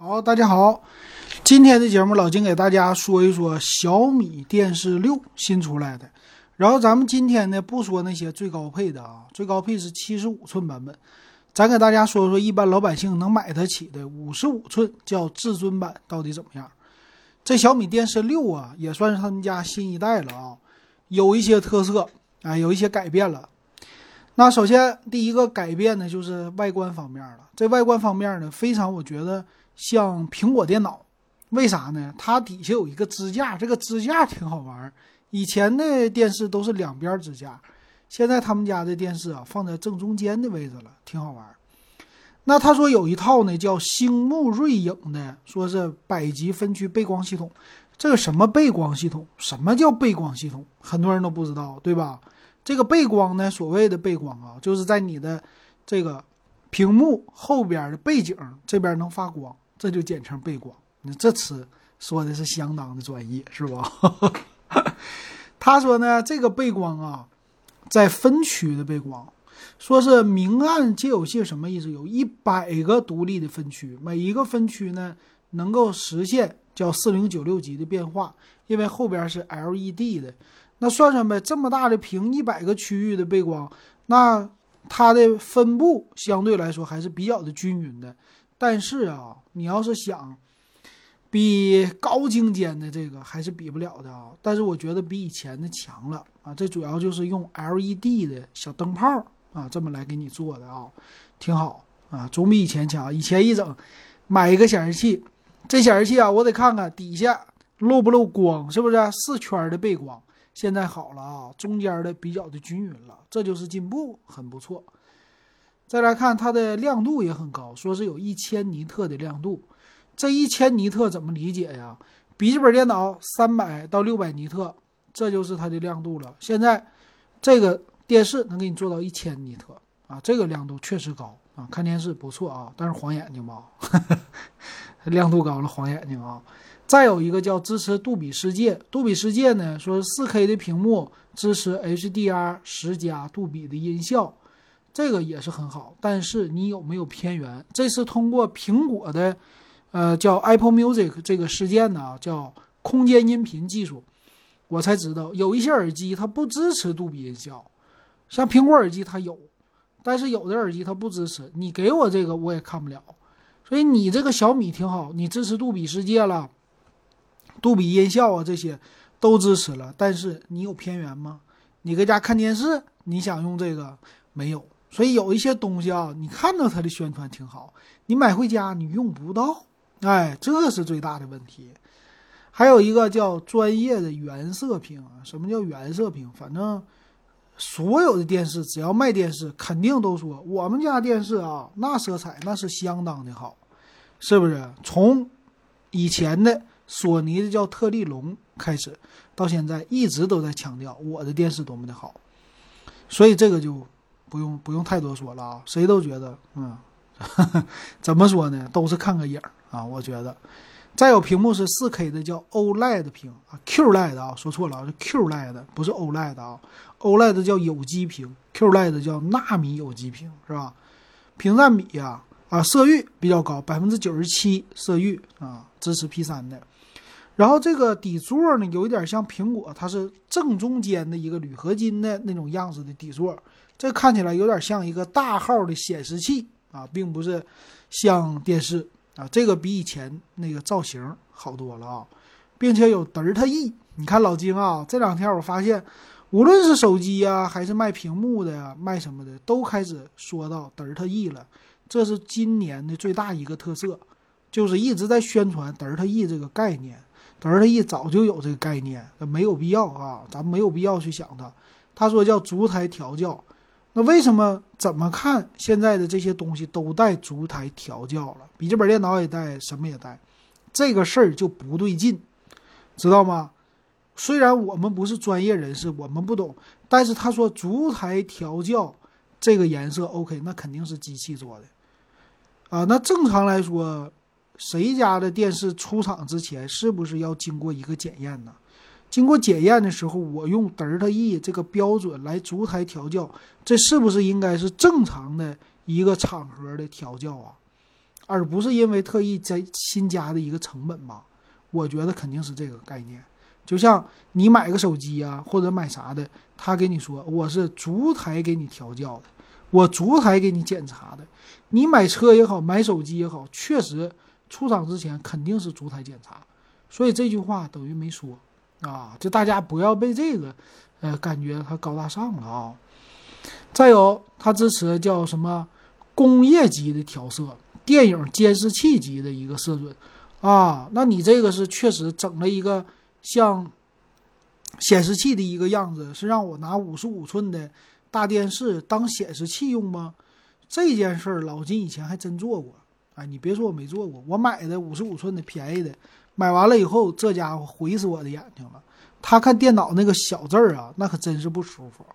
好，大家好，今天的节目老金给大家说一说小米电视六新出来的。然后咱们今天呢不说那些最高配的啊，最高配是七十五寸版本，咱给大家说说一般老百姓能买得起的五十五寸叫至尊版到底怎么样。这小米电视六啊，也算是他们家新一代了啊，有一些特色啊，有一些改变了。那首先第一个改变呢，就是外观方面了。这外观方面呢，非常我觉得。像苹果电脑，为啥呢？它底下有一个支架，这个支架挺好玩。以前的电视都是两边支架，现在他们家的电视啊放在正中间的位置了，挺好玩。那他说有一套呢叫星幕锐影的，说是百级分区背光系统。这个什么背光系统？什么叫背光系统？很多人都不知道，对吧？这个背光呢，所谓的背光啊，就是在你的这个屏幕后边的背景这边能发光。这就简称背光，你这词说的是相当的专业，是吧？他说呢，这个背光啊，在分区的背光，说是明暗皆有性，什么意思？有一百个独立的分区，每一个分区呢能够实现叫四零九六级的变化，因为后边是 LED 的。那算算呗，这么大的屏，一百个区域的背光，那它的分布相对来说还是比较的均匀的。但是啊，你要是想比高精尖的这个还是比不了的啊。但是我觉得比以前的强了啊。这主要就是用 LED 的小灯泡啊，这么来给你做的啊，挺好啊，总比以前强。以前一整买一个显示器，这显示器啊，我得看看底下漏不漏光，是不是四圈的背光？现在好了啊，中间的比较的均匀了，这就是进步，很不错。再来看它的亮度也很高，说是有一千尼特的亮度。这一千尼特怎么理解呀？笔记本电脑三百到六百尼特，这就是它的亮度了。现在这个电视能给你做到一千尼特啊，这个亮度确实高啊，看电视不错啊，但是晃眼睛吧，亮度高了晃眼睛啊。再有一个叫支持杜比世界，杜比世界呢说四 K 的屏幕支持 HDR 十加杜比的音效。这个也是很好，但是你有没有偏源？这是通过苹果的，呃，叫 Apple Music 这个事件呢，叫空间音频技术，我才知道有一些耳机它不支持杜比音效，像苹果耳机它有，但是有的耳机它不支持。你给我这个我也看不了，所以你这个小米挺好，你支持杜比世界了，杜比音效啊这些都支持了，但是你有偏源吗？你搁家看电视，你想用这个没有？所以有一些东西啊，你看到它的宣传挺好，你买回家你用不到，哎，这是最大的问题。还有一个叫专业的原色屏啊，什么叫原色屏？反正所有的电视只要卖电视，肯定都说我们家电视啊，那色彩那是相当的好，是不是？从以前的索尼的叫特丽龙开始，到现在一直都在强调我的电视多么的好，所以这个就。不用不用太多说了啊，谁都觉得，嗯，怎么说呢？都是看个影儿啊，我觉得。再有屏幕是四 K 的，叫 OLED 屏啊，QLED 啊，说错了啊，是 QLED，不是 OLED 啊，OLED 叫有机屏，QLED 叫纳米有机屏，是吧？屏占比呀，啊，色域比较高，百分之九十七色域啊，支持 P 三的。然后这个底座呢，有一点像苹果，它是正中间的一个铝合金的那种样子的底座。这看起来有点像一个大号的显示器啊，并不是像电视啊。这个比以前那个造型好多了啊，并且有德尔塔 E。你看老金啊，这两天我发现，无论是手机呀，还是卖屏幕的呀，卖什么的，都开始说到德尔塔 E 了。这是今年的最大一个特色，就是一直在宣传德尔塔 E 这个概念。德尔塔 E 早就有这个概念，没有必要啊，咱没有必要去想它。他说叫烛台调教。那为什么怎么看现在的这些东西都带烛台调教了？笔记本电脑也带，什么也带，这个事儿就不对劲，知道吗？虽然我们不是专业人士，我们不懂，但是他说烛台调教这个颜色 OK，那肯定是机器做的啊。那正常来说，谁家的电视出厂之前是不是要经过一个检验呢？经过检验的时候，我用德尔塔 E 这个标准来逐台调教，这是不是应该是正常的一个场合的调教啊？而不是因为特意在新加的一个成本吧？我觉得肯定是这个概念。就像你买个手机啊，或者买啥的，他给你说我是逐台给你调教的，我逐台给你检查的。你买车也好，买手机也好，确实出厂之前肯定是逐台检查。所以这句话等于没说啊，就大家不要被这个，呃，感觉它高大上了啊。再有，它支持叫什么工业级的调色，电影监视器级的一个色准啊。那你这个是确实整了一个。像显示器的一个样子，是让我拿五十五寸的大电视当显示器用吗？这件事儿老金以前还真做过。哎，你别说我没做过，我买的五十五寸的便宜的，买完了以后，这家伙毁死我的眼睛了。他看电脑那个小字儿啊，那可真是不舒服。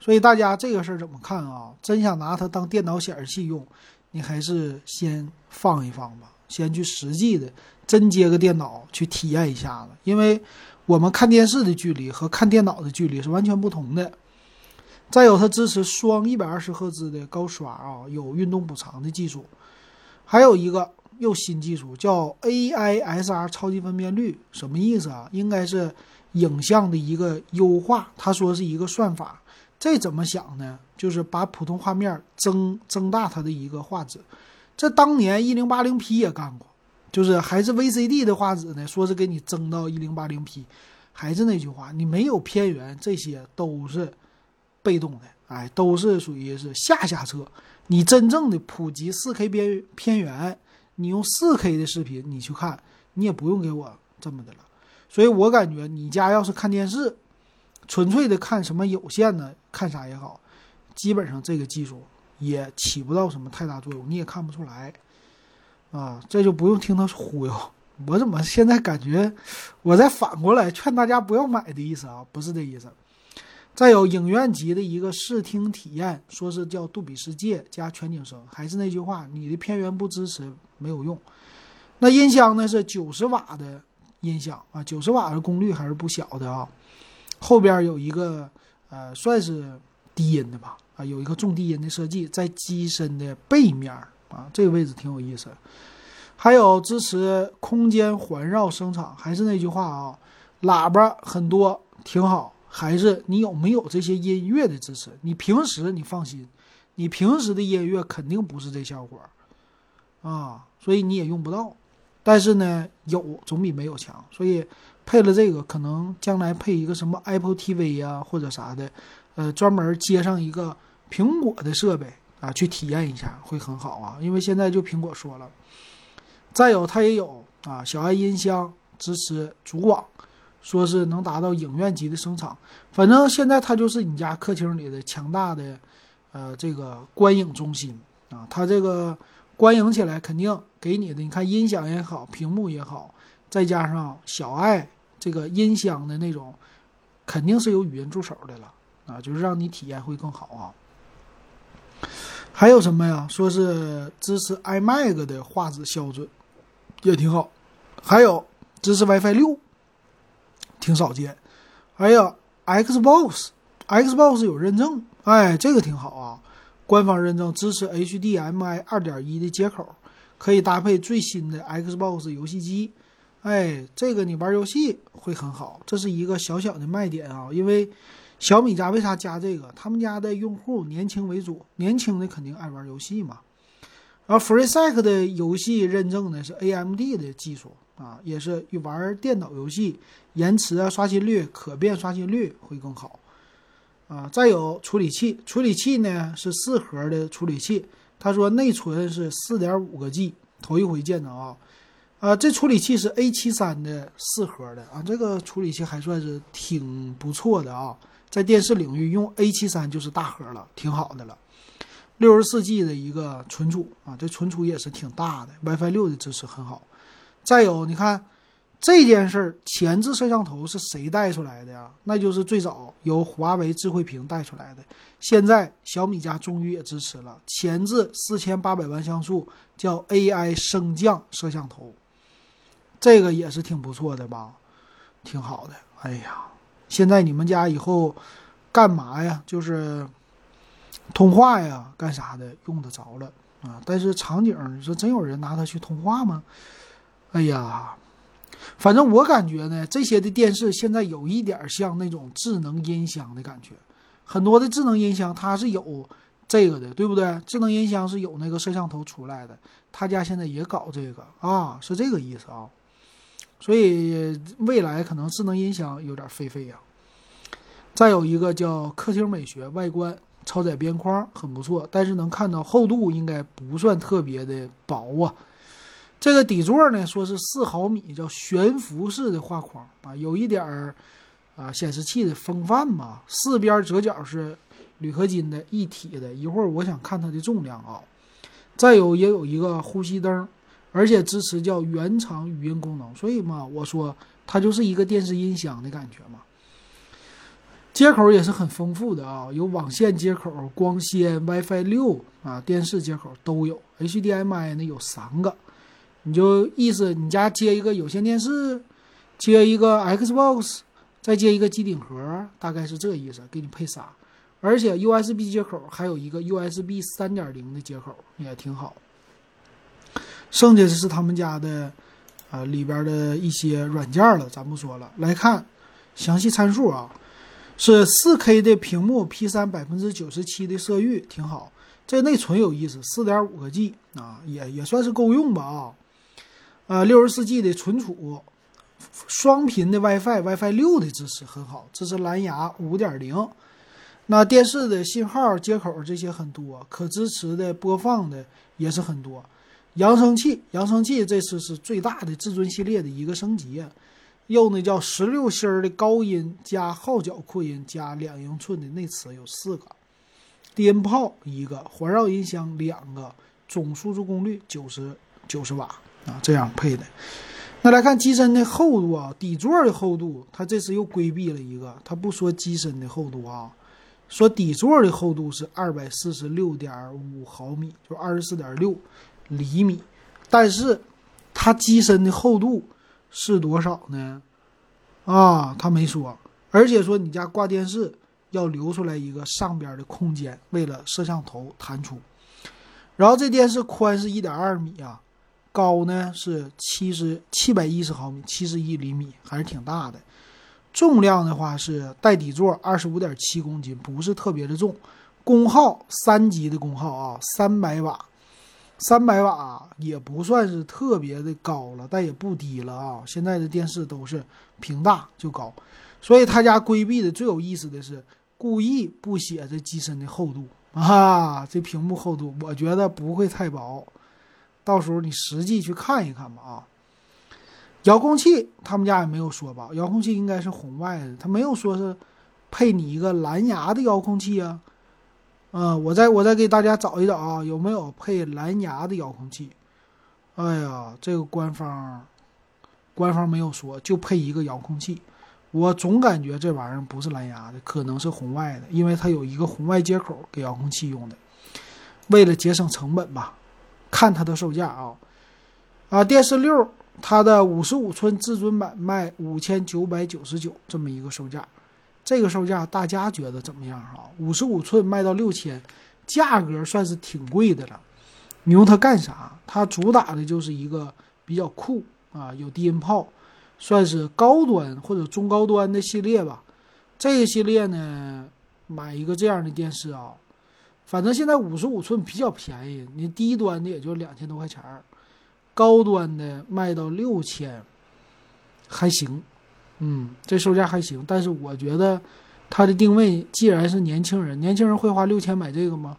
所以大家这个事儿怎么看啊？真想拿它当电脑显示器用，你还是先放一放吧，先去实际的。真接个电脑去体验一下子，因为我们看电视的距离和看电脑的距离是完全不同的。再有，它支持双一百二十赫兹的高刷啊，有运动补偿的技术。还有一个又新技术叫 AISR 超级分辨率，什么意思啊？应该是影像的一个优化。他说是一个算法，这怎么想呢？就是把普通画面增增大它的一个画质。这当年一零八零 P 也干过。就是还是 VCD 的画质呢，说是给你增到一零八零 P，还是那句话，你没有偏源，这些都是被动的，哎，都是属于是下下策。你真正的普及四 K 边片源，你用四 K 的视频你去看，你也不用给我这么的了。所以我感觉你家要是看电视，纯粹的看什么有线的，看啥也好，基本上这个技术也起不到什么太大作用，你也看不出来。啊，这就不用听他忽悠。我怎么现在感觉我在反过来劝大家不要买的意思啊？不是这意思。再有影院级的一个视听体验，说是叫杜比世界加全景声。还是那句话，你的片源不支持没有用。那音箱呢是九十瓦的音响啊，九十瓦的功率还是不小的啊。后边有一个呃，算是低音的吧啊，有一个重低音的设计在机身的背面。啊，这个位置挺有意思，还有支持空间环绕声场，还是那句话啊，喇叭很多挺好，还是你有没有这些音乐的支持？你平时你放心，你平时的音乐肯定不是这效果啊，所以你也用不到。但是呢，有总比没有强，所以配了这个，可能将来配一个什么 Apple TV 呀或者啥的，呃，专门接上一个苹果的设备。啊，去体验一下会很好啊，因为现在就苹果说了，再有它也有啊，小爱音箱支持主网，说是能达到影院级的声场，反正现在它就是你家客厅里的强大的，呃，这个观影中心啊，它这个观影起来肯定给你的，你看音响也好，屏幕也好，再加上小爱这个音箱的那种，肯定是有语音助手的了啊，就是让你体验会更好啊。还有什么呀？说是支持 iMac 的画质标准，也挺好。还有支持 WiFi 六，挺少见。还有 Xbox，Xbox 有认证，哎，这个挺好啊。官方认证支持 HDMI 二点一的接口，可以搭配最新的 Xbox 游戏机。哎，这个你玩游戏会很好，这是一个小小的卖点啊，因为。小米家为啥加这个？他们家的用户年轻为主，年轻的肯定爱玩游戏嘛。然后 FreeSync 的游戏认证呢是 AMD 的技术啊，也是玩电脑游戏，延迟啊、刷新率、可变刷新率会更好啊。再有处理器，处理器呢是四核的处理器，他说内存是四点五个 G，头一回见着啊。啊，这处理器是 A 七三的四核的啊，这个处理器还算是挺不错的啊。在电视领域用 A 七三就是大核了，挺好的了。六十四 G 的一个存储啊，这存储也是挺大的。WiFi 六的支持很好。再有，你看这件事儿，前置摄像头是谁带出来的呀？那就是最早由华为智慧屏带出来的。现在小米家终于也支持了前置四千八百万像素，叫 AI 升降摄像头，这个也是挺不错的吧？挺好的。哎呀。现在你们家以后干嘛呀？就是通话呀，干啥的用得着了啊，但是场景你说真有人拿它去通话吗？哎呀，反正我感觉呢，这些的电视现在有一点像那种智能音箱的感觉，很多的智能音箱它是有这个的，对不对？智能音箱是有那个摄像头出来的，他家现在也搞这个啊，是这个意思啊。所以未来可能智能音箱有点飞飞呀。再有一个叫客厅美学，外观超窄边框很不错，但是能看到厚度应该不算特别的薄啊。这个底座呢，说是四毫米，叫悬浮式的画框啊，有一点儿啊显示器的风范嘛。四边折角是铝合金的一体的。一会儿我想看它的重量啊。再有也有一个呼吸灯。而且支持叫原厂语音功能，所以嘛，我说它就是一个电视音箱的感觉嘛。接口也是很丰富的啊，有网线接口、光纤、WiFi 六啊，电视接口都有。HDMI 呢有三个，你就意思你家接一个有线电视，接一个 Xbox，再接一个机顶盒，大概是这意思，给你配仨。而且 USB 接口还有一个 USB 三点零的接口，也挺好。剩下的是他们家的，啊里边的一些软件了，咱不说了。来看详细参数啊，是四 K 的屏幕，P 三百分之九十七的色域，挺好。这内存有意思，四点五个 G 啊，也也算是够用吧啊。呃，六十四 G 的存储，双频的 WiFi，WiFi 六的支持很好，支持蓝牙五点零。那电视的信号接口这些很多，可支持的播放的也是很多。扬声器，扬声器这次是最大的至尊系列的一个升级，用那叫十六芯儿的高音加号角扩音加两英寸的内磁有四个，低音炮一个，环绕音箱两个，总输出功率九十九十瓦啊，这样配的。那来看机身的厚度啊，底座的厚度，它这次又规避了一个，它不说机身的厚度啊，说底座的厚度是二百四十六点五毫米，就二十四点六。厘米，但是它机身的厚度是多少呢？啊，他没说，而且说你家挂电视要留出来一个上边的空间，为了摄像头弹出。然后这电视宽是一点二米啊，高呢是七十七百一十毫米，七十一厘米，还是挺大的。重量的话是带底座二十五点七公斤，不是特别的重。功耗三级的功耗啊，三百瓦。三百瓦也不算是特别的高了，但也不低了啊！现在的电视都是屏大就高，所以他家规避的最有意思的是故意不写这机身的厚度啊，这屏幕厚度我觉得不会太薄，到时候你实际去看一看吧啊！遥控器他们家也没有说吧？遥控器应该是红外的，他没有说是配你一个蓝牙的遥控器啊。嗯，我再我再给大家找一找啊，有没有配蓝牙的遥控器？哎呀，这个官方官方没有说，就配一个遥控器。我总感觉这玩意儿不是蓝牙的，可能是红外的，因为它有一个红外接口给遥控器用的。为了节省成本吧，看它的售价啊啊，电视六它的五十五寸至尊版卖五千九百九十九，这么一个售价。这个售价大家觉得怎么样啊？五十五寸卖到六千，价格算是挺贵的了。你用它干啥？它主打的就是一个比较酷啊，有低音炮，算是高端或者中高端的系列吧。这个系列呢，买一个这样的电视啊，反正现在五十五寸比较便宜，你低端的也就两千多块钱儿，高端的卖到六千，还行。嗯，这售价还行，但是我觉得它的定位既然是年轻人，年轻人会花六千买这个吗？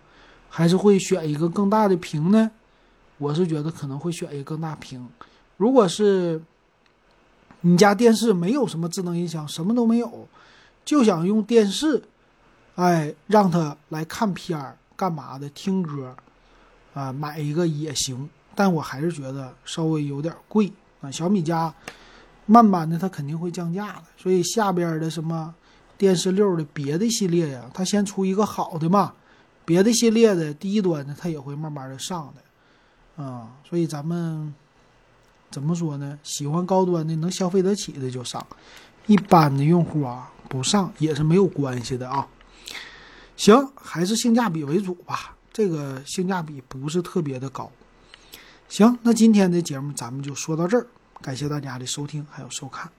还是会选一个更大的屏呢？我是觉得可能会选一个更大屏。如果是你家电视没有什么智能音箱，什么都没有，就想用电视，哎，让他来看片儿干嘛的，听歌，啊，买一个也行。但我还是觉得稍微有点贵啊，小米家。慢慢的，它肯定会降价的，所以下边的什么电视六的别的系列呀，它先出一个好的嘛，别的系列的低端的它也会慢慢的上的，啊，所以咱们怎么说呢？喜欢高端的能消费得起的就上，一般的用户啊不上也是没有关系的啊。行，还是性价比为主吧。这个性价比不是特别的高。行，那今天的节目咱们就说到这儿，感谢大家的收听还有收看。